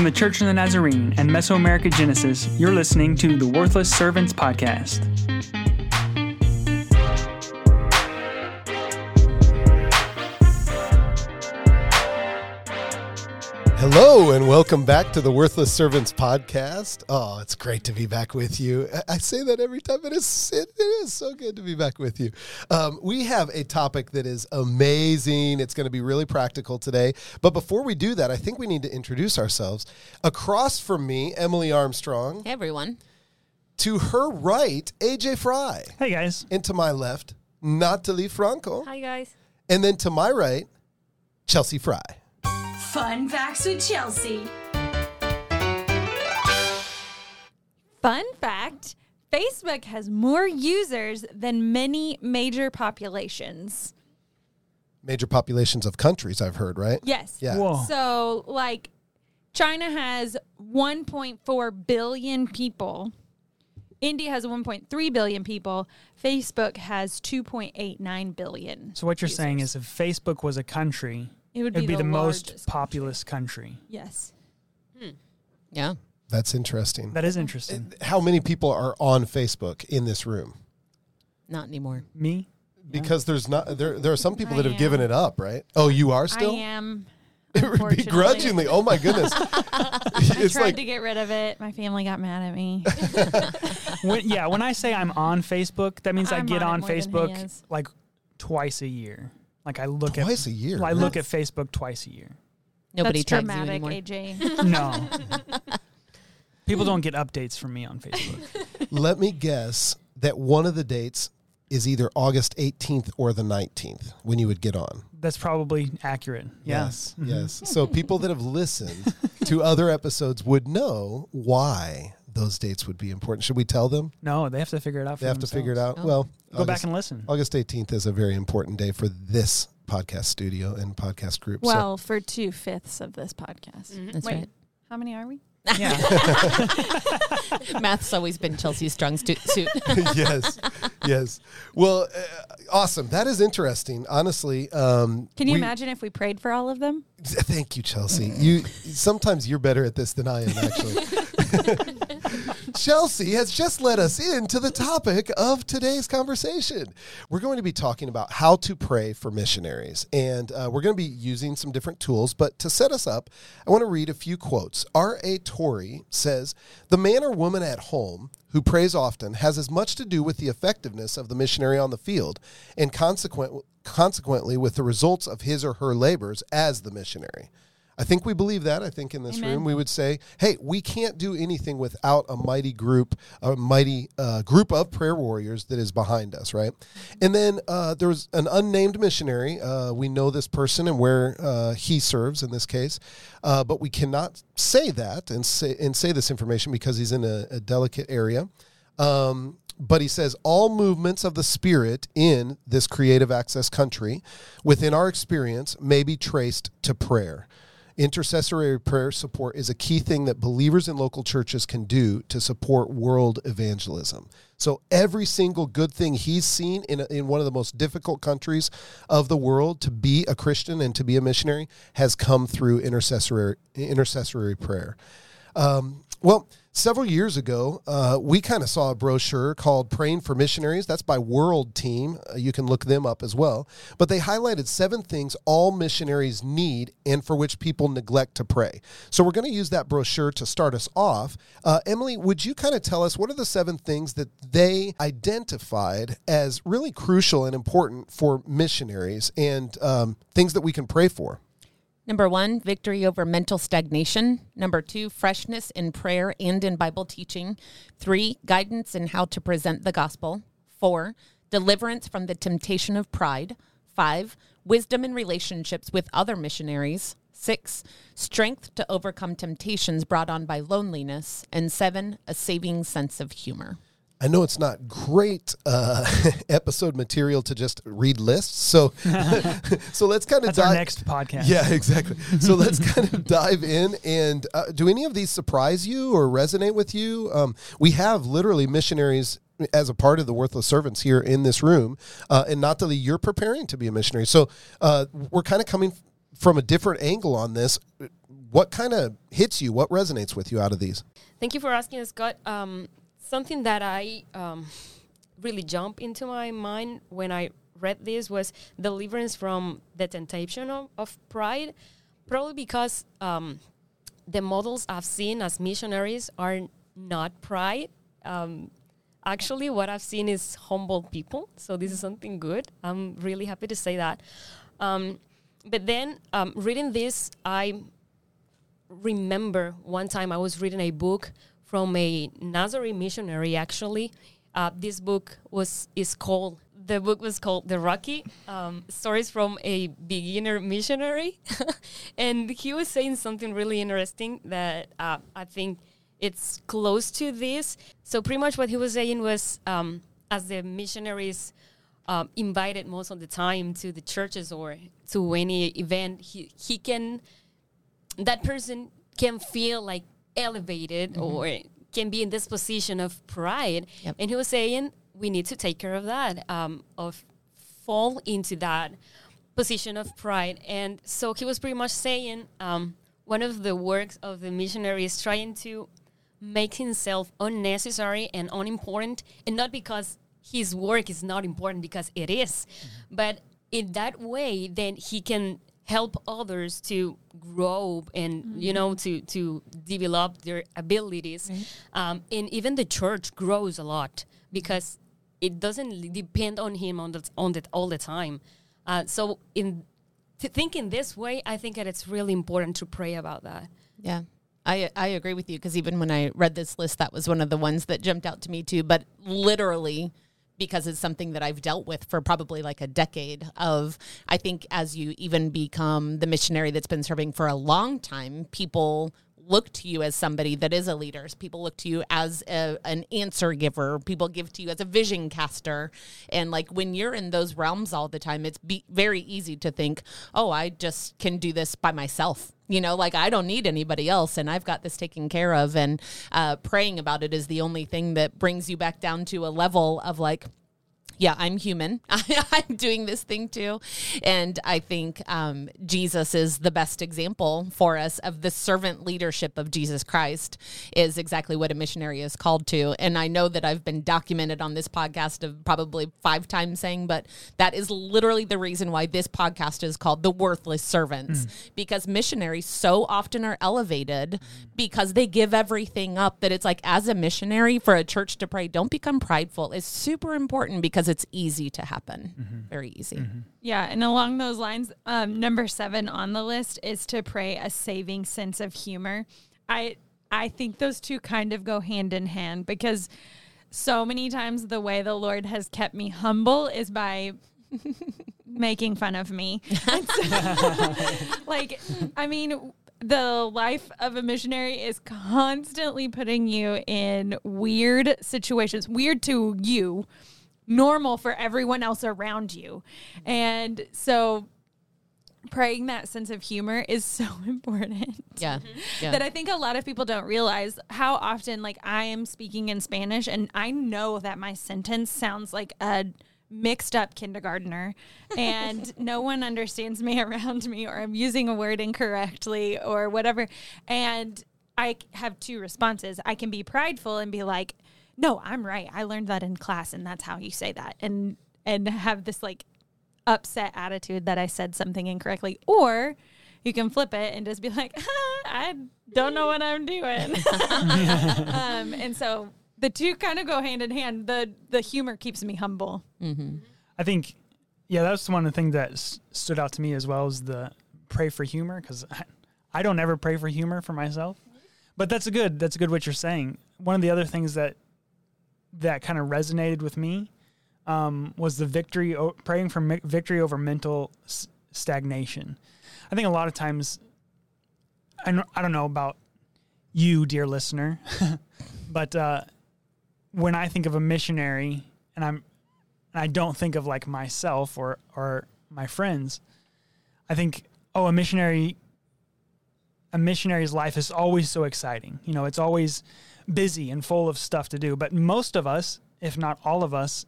From the Church of the Nazarene and Mesoamerica Genesis, you're listening to the Worthless Servants Podcast. Hello and welcome back to the Worthless Servants podcast. Oh, it's great to be back with you. I- I say that every time. It is it, it is so good to be back with you. Um, we have a topic that is amazing. It's going to be really practical today. But before we do that, I think we need to introduce ourselves. Across from me, Emily Armstrong. Hey everyone. To her right, AJ Fry. Hey guys. And to my left, Natalie Franco. Hi guys. And then to my right, Chelsea Fry. Fun facts with Chelsea. Fun fact Facebook has more users than many major populations. Major populations of countries, I've heard, right? Yes. Yeah. Whoa. So, like, China has 1.4 billion people. India has 1.3 billion people. Facebook has 2.89 billion. So what you're saying is if Facebook was a country, it would it'd be, be, the, most populous country. country. Yes. Hmm. Yeah. That's interesting. That is interesting. Uh, how many people are on Facebook in this room? Not anymore. Me? Because there's not there. There are some people I that have given it up, right? Oh, you are still I am. begrudgingly. Oh my goodness! I it's tried like to get rid of it. My family got mad at me. When, yeah, when I say I'm on Facebook, that means i I'm get on on it more than he Facebook like twice a year. Like I look twice at a year. well, I look at Facebook twice a year. Nobody That's tags you dramatic, anymore. AJ. No. People don't get updates from me on Facebook. Let me guess that one of the dates is either August 18th or the 19th when you would get on. That's probably accurate. Yeah. Yes, yes. So people that have listened to other episodes would know why those dates would be important. Should we tell them? No, they have to figure it out for They have to figure it themselves. out. Well, Go back and listen. August 18th is a very important day for this podcast studio and podcast group. so Well, for two fifths of this podcast. That's Wait, right. how many are we? Yeah. Math's always been Chelsea's strong stu- suit. yes, yes. Well, uh, awesome. That is interesting. Honestly, um, Can you we- imagine if we prayed for all of them? Thank you, Chelsea. You sometimes you're better at this than I am, actually. Chelsea has just led us into the topic of today's conversation. We're going to be talking about how to pray for missionaries, and uh, we're going to be using some different tools. But to set us up, I want to read a few quotes. R.A. Torrey says, "The man or woman at home." Who prays often has as much to do with the effectiveness of the missionary on the field and consequent, consequently with the results of his or her labors as the missionary. I think we believe that. I think in this Amen. room we would say, hey, we can't do anything without a mighty group, a mighty uh, group of prayer warriors that is behind us, right? And then uh, there was an unnamed missionary. Uh, we know this person and where uh, he serves in this case, uh, but we cannot say that and say and say this information because he's in a, a delicate area. Um, but he says all movements of the spirit in this creative access country, within our experience, may be traced to prayer. Intercessory prayer support is a key thing that believers in local churches can do to support world evangelism. So every single good thing he's seen in, in one of the most difficult countries of the world to be a Christian and to be a missionary has come through intercessory intercessory prayer. Um, well, several years ago, uh, we kind of saw a brochure called Praying for Missionaries. That's by World Team. Uh, you can look them up as well. But they highlighted seven things all missionaries need and for which people neglect to pray. So we're going to use that brochure to start us off. Uh, Emily, would you kind of tell us what are the seven things that they identified as really crucial and important for missionaries and um, things that we can pray for? Number one, victory over mental stagnation. Number two, freshness in prayer and in Bible teaching. Three, guidance in how to present the gospel. Four, deliverance from the temptation of pride. Five, wisdom in relationships with other missionaries. Six, strength to overcome temptations brought on by loneliness. And seven, a saving sense of humor. I know it's not great uh, episode material to just read lists, so so let's kind of dive. next podcast. Yeah, exactly. So let's kind of dive in. And uh, do any of these surprise you or resonate with you? Um, we have literally missionaries as a part of the worthless servants here in this room, uh, and not that you're preparing to be a missionary. So uh, we're kind of coming from a different angle on this. what kind of hits you? What resonates with you out of these? Thank you for asking, us, Scott. Um, something that I um, really jumped into my mind when I read this was deliverance from the temptation of, of pride, probably because um, the models I've seen as missionaries are not pride. Um, actually, what I've seen is humble people. So this is something good. I'm really happy to say that. Um, but then um, reading this, I remember one time I was reading a book from a Nazarene missionary. Actually, uh, this book was is called the book was called The Rocky um, Stories from a Beginner Missionary. and he was saying something really interesting that uh, I think it's close to this. So, pretty much what he was saying was um, as the missionaries um, invited most of the time to the churches or to any event, he, he can, that person can feel like elevated or can be in this position of pride. Yep. And he was saying, we need to take care of that, um, of fall into that position of pride. And so he was pretty much saying um, one of the works of the missionary is trying to make himself unnecessary and unimportant, and not because his work is not important, because it is, but in that way, then he can help others to grow and you know to to develop their abilities um, and even the church grows a lot because it doesn't depend on him on the, on that all the time uh, so in to think in this way i think that it's really important to pray about that Yeah. I, I agree with you because even when I read this list, that was one of the ones that jumped out to me too. But literally, because it's something that I've dealt with for probably like a decade of I think as you even become the missionary that's been serving for a long time, people look to you as somebody that is a leader. People look to you as a, an answer giver. People give to you as a vision caster. And like when you're in those realms all the time, it's be very easy to think, oh, I just can do this by myself. You know, like I don't need anybody else and I've got this taken care of. And uh, praying about it is the only thing that brings you back down to a level of like, yeah, I'm human. I'm doing this thing too. And I think um, Jesus is the best example for us of the servant leadership of Jesus Christ, is exactly what a missionary is called to. And I know that I've been documented on this podcast of probably five times saying, but that is literally the reason why this podcast is called The Worthless Servants, because missionaries so often are elevated because they give everything up that it's like, as a missionary for a church to pray, don't become prideful. is super important because it's easy to happen. Very easy. Yeah, and along those lines, um, number seven on the list is to pray a saving sense of humor. I I think those two kind of go hand in hand because so many times the way the Lord has kept me humble is by making fun of me. Like, I mean, the life of a missionary is constantly putting you in weird situations, weird to you, normal for everyone else around you. And so praying that sense of humor is so important. Yeah. yeah. That I think a lot of people don't realize how often, like, I am speaking in Spanish and I know that my sentence sounds like a mixed up kindergartner and no one understands me around me or I'm using a word incorrectly or whatever. And I have two responses. I can be prideful and be like, no, I'm right. I learned that in class and that's how you say that. And and have this like upset attitude that I said something incorrectly. Or you can flip it and just be like, I don't know what I'm doing. um, and so the two kind of go hand in hand. The the humor keeps me humble. I think, yeah, that's one of the things that s- stood out to me as well as the pray for humor because I, I don't ever pray for humor for myself, but that's a good that's a good what you're saying. One of the other things that that kind of resonated with me um, was the victory o- praying for mi- victory over mental s- stagnation. I think a lot of times, I don't, I don't know about you, dear listener, but uh, when I think of a missionary and I'm and I don't think of like myself or or my friends. I think oh a missionary a missionary's life is always so exciting. You know, it's always busy and full of stuff to do. But most of us, if not all of us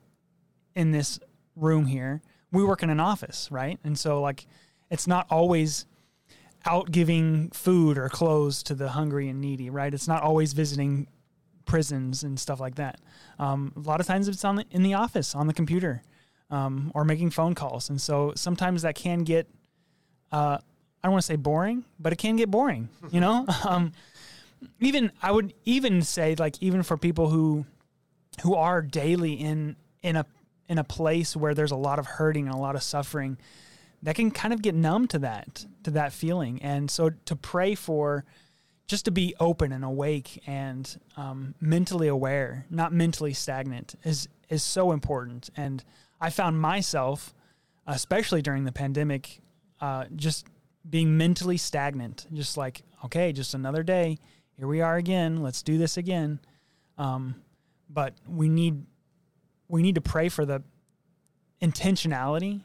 in this room here, we work in an office, right? And so like it's not always out giving food or clothes to the hungry and needy, right? It's not always visiting prisons and stuff like that. Um, a lot of times it's on the, in the office on the computer um, or making phone calls, and so sometimes that can get uh, I don't want to say boring, but it can get boring. You know, um, even I would even say like even for people who who are daily in in a in a place where there's a lot of hurting and a lot of suffering that can kind of get numb to that to that feeling. And so to pray for just to be open and awake and um, mentally aware not mentally stagnant is is so important. And i found myself especially during the pandemic uh, just being mentally stagnant just like okay just another day here we are again let's do this again um, but we need we need to pray for the intentionality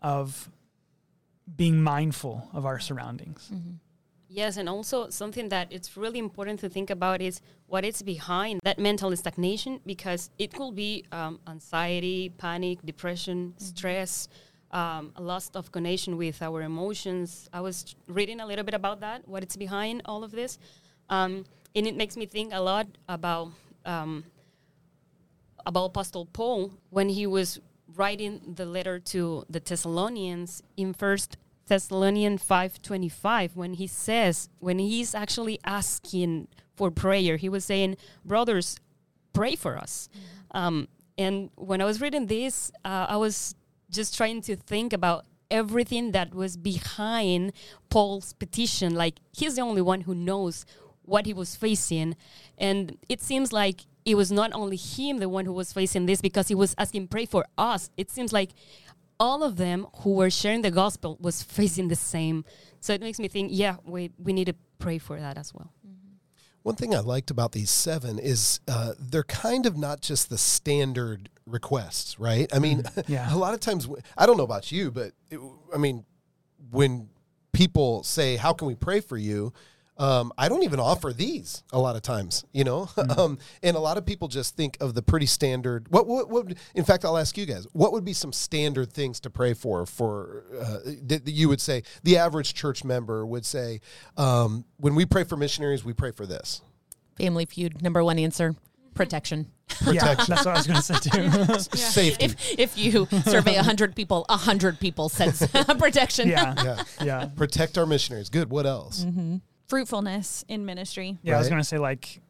of being mindful of our surroundings. Yes, and also something that it's really important to think about is what is behind that mental stagnation because it could be um, anxiety, panic, depression, stress, um, a loss of connection with our emotions. I was reading a little bit about that, what it's behind all of this. Um, and it makes me think a lot about um, about Apostle Paul when he was writing the letter to the Thessalonians in First Thessalonians five twenty five when he says when he's actually asking for prayer, he was saying, "Brothers, pray for us." Um, and when I was reading this, uh, I was just trying to think about everything that was behind Paul's petition. Like he's the only one who knows what he was facing, and it seems like it was not only him the one who was facing this because he was asking pray for us. It seems like all of them who were sharing the gospel was facing the same. So it makes me think, yeah, we we need to pray for that as well. One thing I liked about these seven is uh, they're kind of not just the standard requests, right? I mean, Yeah. a lot of times, I don't know about you, but it, I mean, when people say, How can we pray for you? Um, I don't even offer these a lot of times, you know, um, and a lot of people just think of the pretty standard. What, what, what? In fact, I'll ask you guys: What would be some standard things to pray for? For uh, that you would say the average church member would say, um, when we pray for missionaries, we pray for this. Family feud, number one answer protection. Yeah, that's what I was going to say too. Safety. If, if you survey 100 people, 100 people says protection. yeah, yeah. yeah, Protect our missionaries. Good. What else? Fruitfulness in ministry. yeah. I was Right. going to say like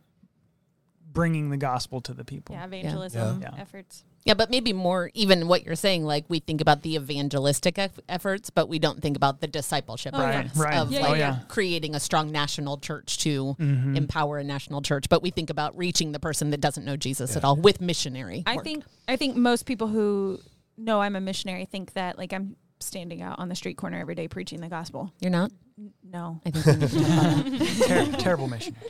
bringing the gospel to the people. Yeah, evangelism Yeah. efforts. Yeah, but maybe more even what you're saying. Like we think about the evangelistic eff- efforts, but we don't think about the discipleship Oh, yeah. efforts Right, of Yeah, like yeah. creating a strong national church to Mm-hmm. empower a national church. But we think about reaching the person that doesn't know Jesus at all with missionary. I work. think I think most people who know I'm a missionary think that like I'm standing out on the street corner every day preaching the gospel. you're not. No. I think we need to talk about that. Ter- terrible mission.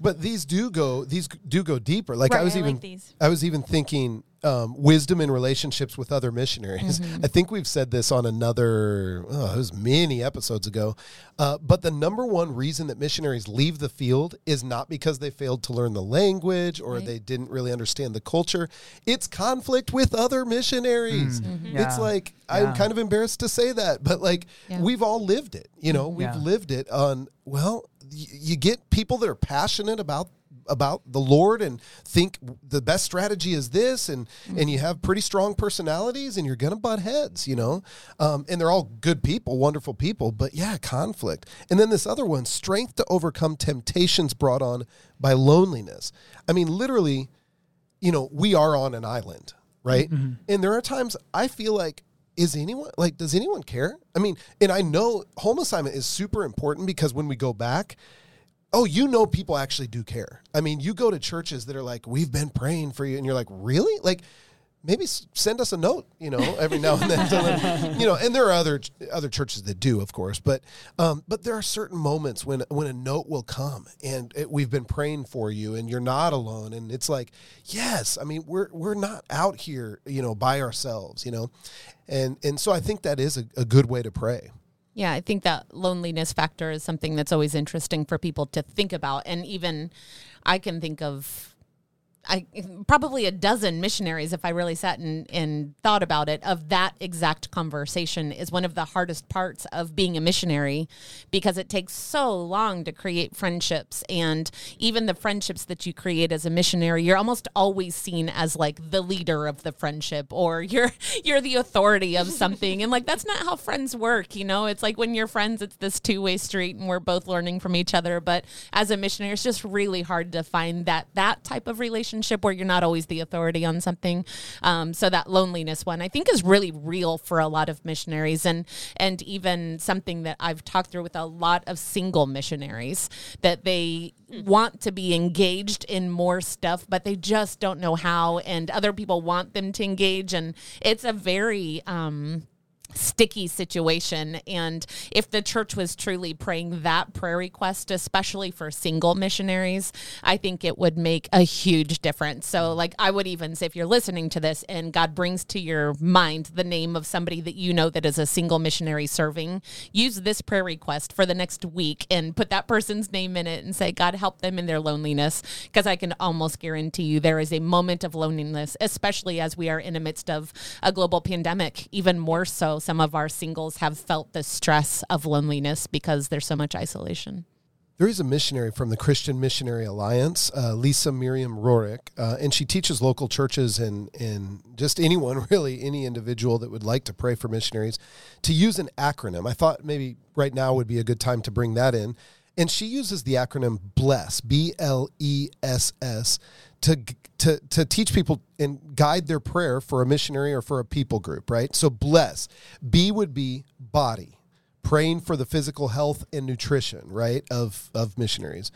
But these do go. These do go deeper. Like I was I even. like these. I was even thinking um, wisdom in relationships with other missionaries. I think we've said this on another, oh, it was many episodes ago. Uh, but the number one reason that missionaries leave the field is not because they failed to learn the language or Right. they didn't really understand the culture. It's conflict with other missionaries. It's Yeah. like, I'm kind of embarrassed to say that, but like, Yeah. we've all lived it. You know, we've Yeah. lived it on, well, y- you get people that are passionate about about the Lord and think the best strategy is this, and and you have pretty strong personalities, and you're gonna butt heads, you know. Um, and they're all good people, wonderful people, but yeah, conflict. And then this other one, strength to overcome temptations brought on by loneliness. I mean, literally, you know, we are on an island, right? And there are times I feel like. Is anyone like? Does anyone care? I mean, and I know home assignment is super important because when we go back, oh, you know, people actually do care. I mean, you go to churches that are like, we've been praying for you, and you're like, really? Like, maybe send us a note, you know, every now and then, let- you know. And there are other other churches that do, of course, but um, but there are certain moments when when a note will come, and it, we've been praying for you, and you're not alone, and it's like, yes, I mean, we're we're not out here, you know, by ourselves, you know, and and so I think that is a, a good way to pray. Yeah, I think that loneliness factor is something that's always interesting for people to think about. And even I can think of I probably a dozen missionaries, if I really sat and, and thought about it, of that exact conversation is one of the hardest parts of being a missionary because it takes so long to create friendships. And even the friendships that you create as a missionary, you're almost always seen as like the leader of the friendship or you're you're the authority of something. and like that's not how friends work, you know? It's like when you're friends, it's this two-way street and we're both learning from each other. But as a missionary, it's just really hard to find that that type of relationship where you're not always the authority on something. Um, so that loneliness one, I think, is really real for a lot of missionaries, and and even something that I've talked through with a lot of single missionaries that they want to be engaged in more stuff, but they just don't know how, and other people want them to engage, and it's a very um, sticky situation. And if the church was truly praying that prayer request, especially for single missionaries, I think it would make a huge difference. So, like, I would even say if you're listening to this and God brings to your mind the name of somebody that you know that is a single missionary serving, use this prayer request for the next week and put that person's name in it and say, God, help them in their loneliness. Because I can almost guarantee you there is a moment of loneliness, especially as we are in the midst of a global pandemic, even more so some of our singles have felt the stress of loneliness because there's so much isolation. There is a missionary from the Christian Missionary Alliance, uh, Lisa Miriam Rorick, uh, and she teaches local churches and, and just anyone, really, any individual that would like to pray for missionaries to use an acronym. I thought maybe right now would be a good time to bring that in. And she uses the acronym BLESS, B L E S S, to to to teach people and guide their prayer for a missionary or for a people group, right? So bless. B would be body, praying for the physical health and nutrition, right, of of missionaries.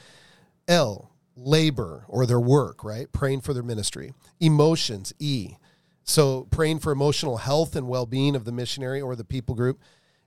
L labor or their work, right? Praying for their ministry. Emotions, E. So praying for emotional health and well-being of the missionary or the people group.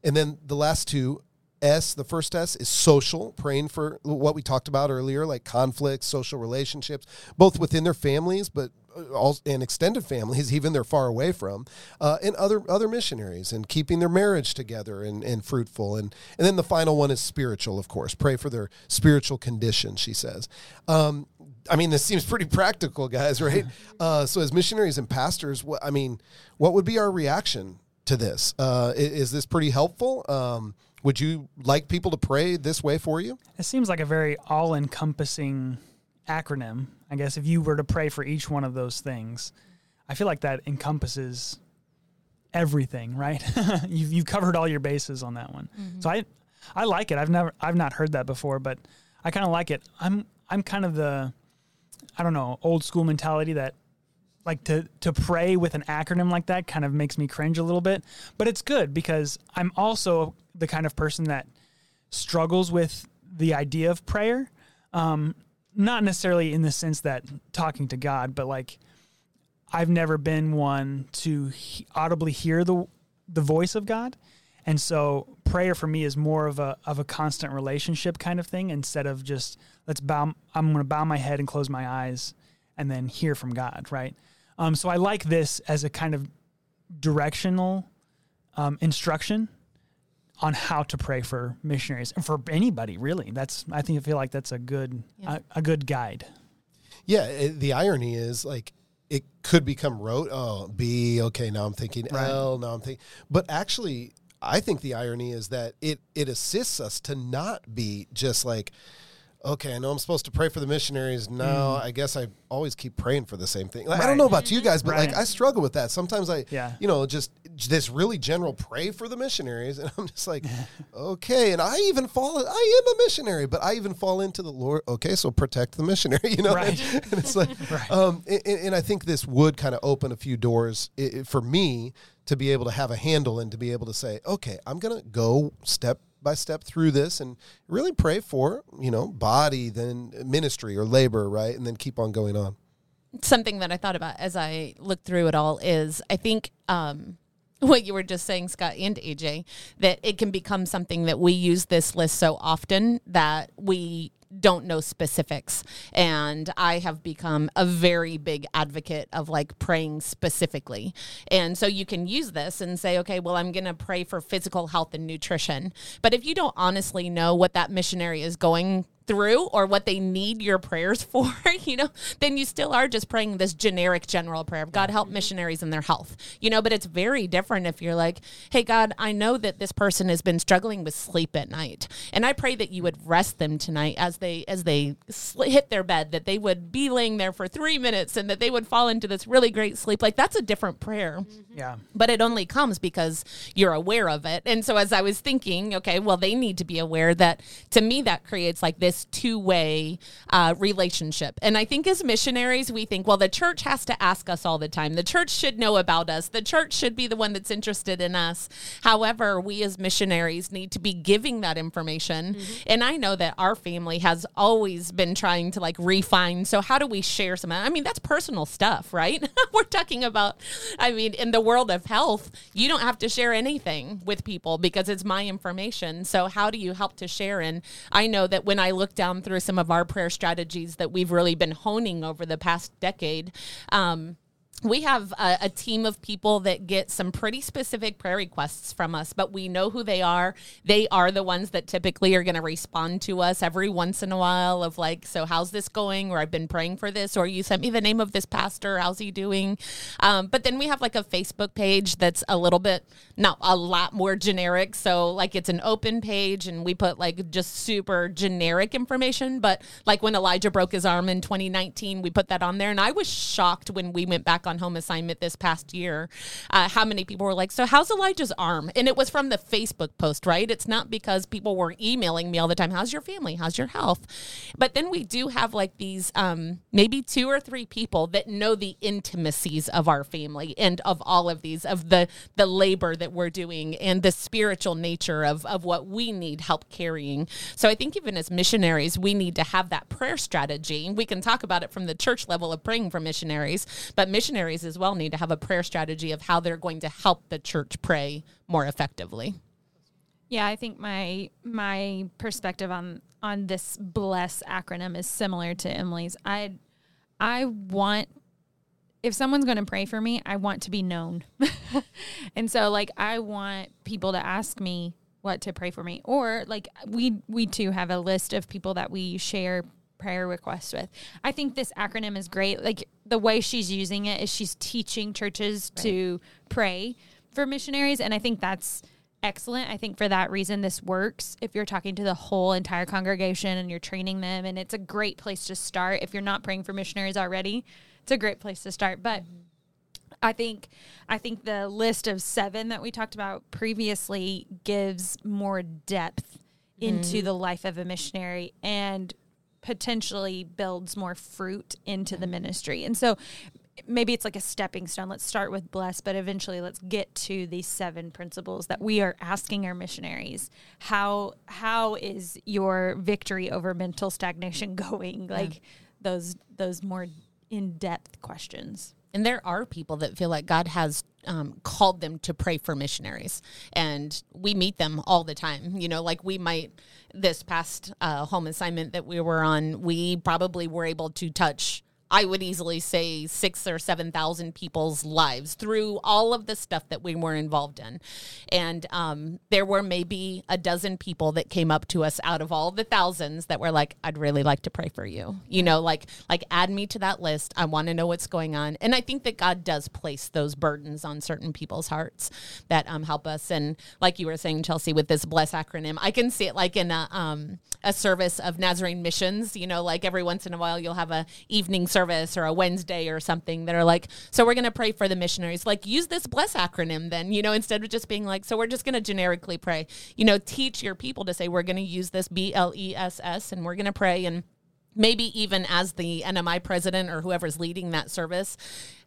And then the last two S, the first S is social, praying for what we talked about earlier, like conflicts, social relationships, both within their families, but also and extended families, even they're far away from, uh, and other other missionaries, and keeping their marriage together and, and fruitful. And and then the final one is spiritual, of course. Pray for their spiritual condition. She says. Um, I mean, this seems pretty practical, guys, right? Uh, so, as missionaries and pastors, what I mean, what would be our reaction to this? Uh, is, is, this pretty helpful? Um, would you like people to pray this way for you? It seems like a very all encompassing acronym. I guess if you were to pray for each one of those things, I feel like that encompasses everything, right? you've, you've covered all your bases on that one. Mm-hmm. So I, I like it. I've never, I've not heard that before, but I kind of like it. I'm, I'm kind of the, I don't know, old school mentality that like to to pray with an acronym like that kind of makes me cringe a little bit. But it's good because i'm also the kind of person that struggles with the idea of prayer. Um, not necessarily in the sense that talking to god but like i've never been one to he- audibly hear the the voice of god. And so prayer for me is more of a of a constant relationship kind of thing instead of just let's bow i'm going to bow my head and close my eyes and then hear from god right um, so I like this as a kind of directional um, instruction on how to pray for missionaries and for anybody really. That's I think I feel like that's a good yeah. a, a, good guide. Yeah, it, the irony is like it could become rote. Oh, B. Okay, now I'm thinking right. L. Now I'm thinking, but actually, I think the irony is that it it assists us to not be just like okay, I know I'm supposed to pray for the missionaries. Now mm. I guess I always keep praying for the same thing. Like, right. I don't know about you guys, but right. like I struggle with that. Sometimes I, yeah. you know, just this really general pray for the missionaries, and I'm just like, okay. And I even fall. I am a missionary, but I even fall into the Lord. Okay, so protect the missionary. You know, right. and, and it's like, right. um, and, and, I think this would kind of open a few doors for me to be able to have a handle and to be able to say, okay, I'm gonna go step by step through this and really pray for, you know, body, then ministry or labor, right? And then keep on going on. Something that I thought about as I looked through it all is I think um, what you were just saying, Scott and AJ, that it can become something that we use this list so often that we don't know specifics. And I have become a very big advocate of like praying specifically. And so you can use this and say, okay, well, I'm going to pray for physical health and nutrition. But if you don't honestly know what that missionary is going through or what they need your prayers for, you know, then you still are just praying this generic general prayer of God help missionaries in their health, you know, but it's very different if you're like, hey, God, I know that this person has been struggling with sleep at night. And I pray that you would rest them tonight as they, as they sl- hit their bed, that they would be laying there for three minutes and that they would fall into this really great sleep. Like that's a different prayer mm-hmm. Yeah. but it only comes because you're aware of it. And so as I was thinking, okay, well, they need to be aware that to me, that creates like this two way uh, relationship. And I think as missionaries, we think, well, the church has to ask us all the time. The church should know about us. The church should be the one that's interested in us. However, we as missionaries need to be giving that information. And I know that our family has always been trying to like refine. So how do we share some? I mean, that's personal stuff, right? We're talking about, I mean, in the world of health, you don't have to share anything with people because it's my information. So how do you help to share? And I know that when I look down through some of our prayer strategies that we've really been honing over the past decade, um, we have a, a, team of people that get some pretty specific prayer requests from us, but we know who they are. They are the ones that typically are going to respond to us every once in a while of like, so how's this going? Or I've been praying for this, or you sent me the name of this pastor. How's he doing? Um, but then we have like a Facebook page that's a little bit, not a lot more generic. So like it's an open page and we put like just super generic information. But like when Elijah broke his arm in 2019, we put that on there. And I was shocked when we went back on home assignment this past year, uh, how many people were like, So, how's Elijah's arm? And it was from the Facebook post, right? It's not because people were emailing me all the time, How's your family? How's your health? But then we do have like these um, maybe two or three people that know the intimacies of our family and of all of these, of the, the labor that we're doing and the spiritual nature of, of what we need help carrying. So, I think even as missionaries, we need to have that prayer strategy. We can talk about it from the church level of praying for missionaries, but missionaries as well need to have a prayer strategy of how they're going to help the church pray more effectively. Yeah, I think my my perspective on on this bless acronym is similar to Emily's. I I want if someone's going to pray for me, I want to be known. and so like I want people to ask me what to pray for me or like we we too have a list of people that we share prayer requests with. I think this acronym is great. Like the way she's using it is she's teaching churches right. to pray for missionaries and I think that's excellent. I think for that reason this works if you're talking to the whole entire congregation and you're training them and it's a great place to start if you're not praying for missionaries already. It's a great place to start, but mm-hmm. I think I think the list of 7 that we talked about previously gives more depth into mm. the life of a missionary and potentially builds more fruit into the ministry. And so maybe it's like a stepping stone. Let's start with bless, but eventually let's get to these seven principles that we are asking our missionaries. How how is your victory over mental stagnation going? Like yeah. those those more in-depth questions. And there are people that feel like God has um, called them to pray for missionaries. And we meet them all the time. You know, like we might, this past uh, home assignment that we were on, we probably were able to touch I would easily say six or 7,000 people's lives through all of the stuff that we were involved in. And um, there were maybe a dozen people that came up to us out of all the thousands that were like, I'd really like to pray for you. You know, like, like add me to that list. I want to know what's going on. And I think that God does place those burdens on certain people's hearts that um, help us. And like you were saying, Chelsea, with this bless acronym, I can see it like in a, um, a service of Nazarene missions, you know, like every once in a while you'll have a evening service service or a Wednesday or something that are like, so we're going to pray for the missionaries. Like, use this bless acronym then, you know, instead of just being like, so we're just going to generically pray. You know, teach your people to say, we're going to use this B L E S S and we're going to pray and maybe even as the NMI president or whoever's leading that service,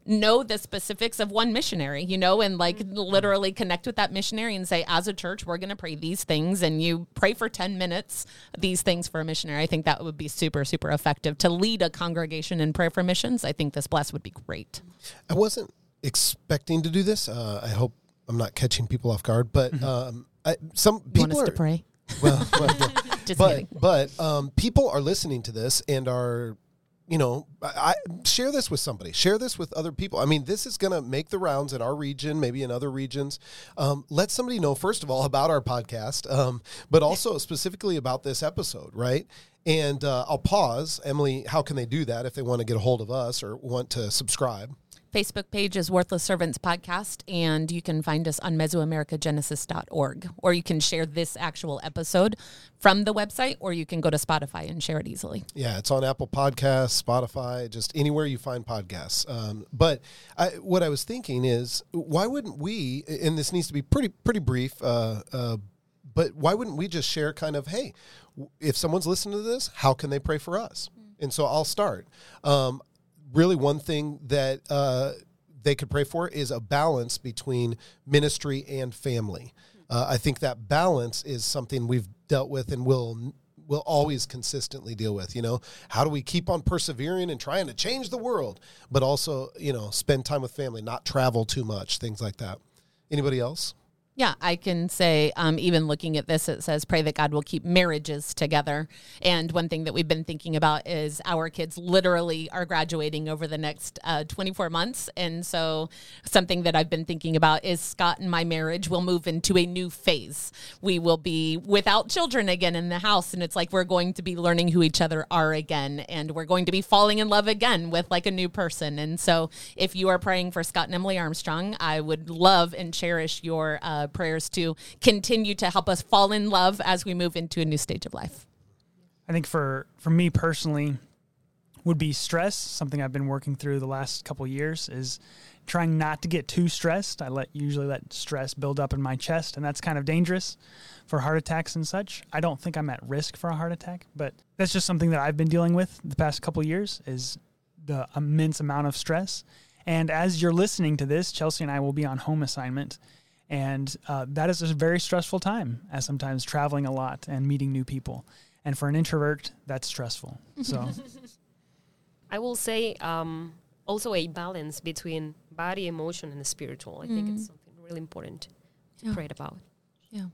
know the specifics of one missionary, you know, and like mm-hmm. literally connect with that missionary and say, as a church, we're going to pray these things. And you pray for 10 minutes, these things for a missionary. I think that would be super, super effective to lead a congregation in prayer for missions. I think this bless would be great. I wasn't expecting to do this. Uh, I hope I'm not catching people off guard, but mm-hmm. um, I, some people are, to pray. Well, well Just but kidding. but um, people are listening to this and are you know, I, share this with somebody. Share this with other people. I mean, this is going to make the rounds in our region, maybe in other regions. Um, let somebody know first of all about our podcast, um, but also specifically about this episode, right? And uh, I'll pause, Emily. How can they do that if they want to get a hold of us or want to subscribe? Facebook page is Worthless Servants Podcast, and you can find us on Mesoamericagenesis.org, or you can share this actual episode from the website, or you can go to Spotify and share it easily. Yeah, it's on Apple Podcasts, Spotify, just anywhere you find podcasts. Um, but I, what I was thinking is, why wouldn't we? And this needs to be pretty pretty brief. Uh, uh, but why wouldn't we just share kind of, hey, if someone's listening to this, how can they pray for us? And so I'll start. Um, really one thing that uh, they could pray for is a balance between ministry and family. Uh, I think that balance is something we've dealt with and will will always consistently deal with. You know, how do we keep on persevering and trying to change the world, but also you know spend time with family, not travel too much, things like that. Anybody else? Yeah, I can say, um, even looking at this, it says, pray that God will keep marriages together. And one thing that we've been thinking about is our kids literally are graduating over the next uh, 24 months. And so, something that I've been thinking about is Scott and my marriage will move into a new phase. We will be without children again in the house. And it's like we're going to be learning who each other are again. And we're going to be falling in love again with like a new person. And so, if you are praying for Scott and Emily Armstrong, I would love and cherish your. Uh, Uh, prayers to continue to help us fall in love as we move into a new stage of life. I think for for me personally would be stress, something I've been working through the last couple years is trying not to get too stressed. I let usually let stress build up in my chest and that's kind of dangerous for heart attacks and such. I don't think I'm at risk for a heart attack, but that's just something that I've been dealing with the past couple years is the immense amount of stress. And as you're listening to this, Chelsea and I will be on home assignment and uh, that is a very stressful time, as sometimes traveling a lot and meeting new people. And for an introvert, that's stressful. So I will say um, also a balance between body, emotion, and spiritual. I mm think it's something really important to yeah. pray about. Yeah.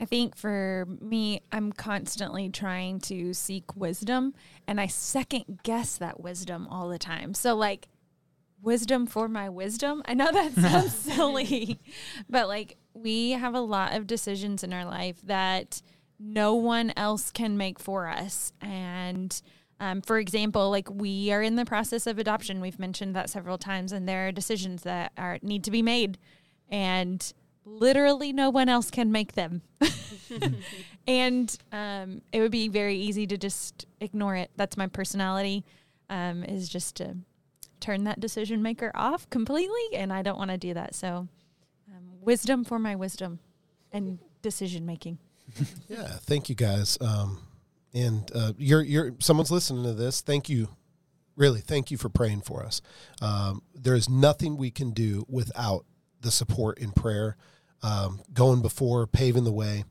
I think for me, I'm constantly trying to seek wisdom and I second guess that wisdom all the time. So, like, wisdom for my wisdom. I know that sounds silly, but like we have a lot of decisions in our life that no one else can make for us. And um, for example, like we are in the process of adoption. We've mentioned that several times, and there are decisions that are need to be made, and literally no one else can make them. and um, it would be very easy to just ignore it. That's my personality. Um, is just to turn that decision maker off completely, and I don't want to do that. So, um, wisdom for my wisdom and decision making. yeah, thank you guys. Um, and uh, you're you're someone's listening to this. Thank you, really. Thank you for praying for us. Um, there is nothing we can do without the support in prayer, um, going before, paving the way.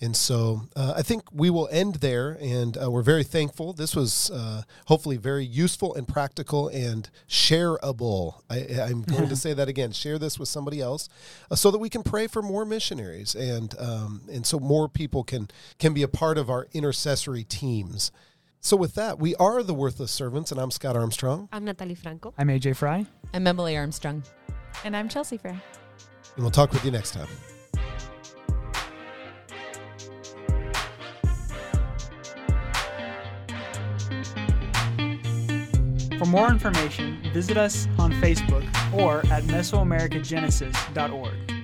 And so uh, I think we will end there, and uh, we're very thankful. This was uh, hopefully very useful and practical and shareable. I, am going to say that again. Share this with somebody else, uh, so that we can pray for more missionaries, and um, and so more people can can be a part of our intercessory teams. So with that, we are the worthless servants, and I'm Scott Armstrong. I'm Natalie Franco. I'm AJ Fry. I'm Emily Armstrong. And I'm Chelsea Fry. And we'll talk with you next time. For more information, visit us on Facebook or at Mesoamericagenesis.org.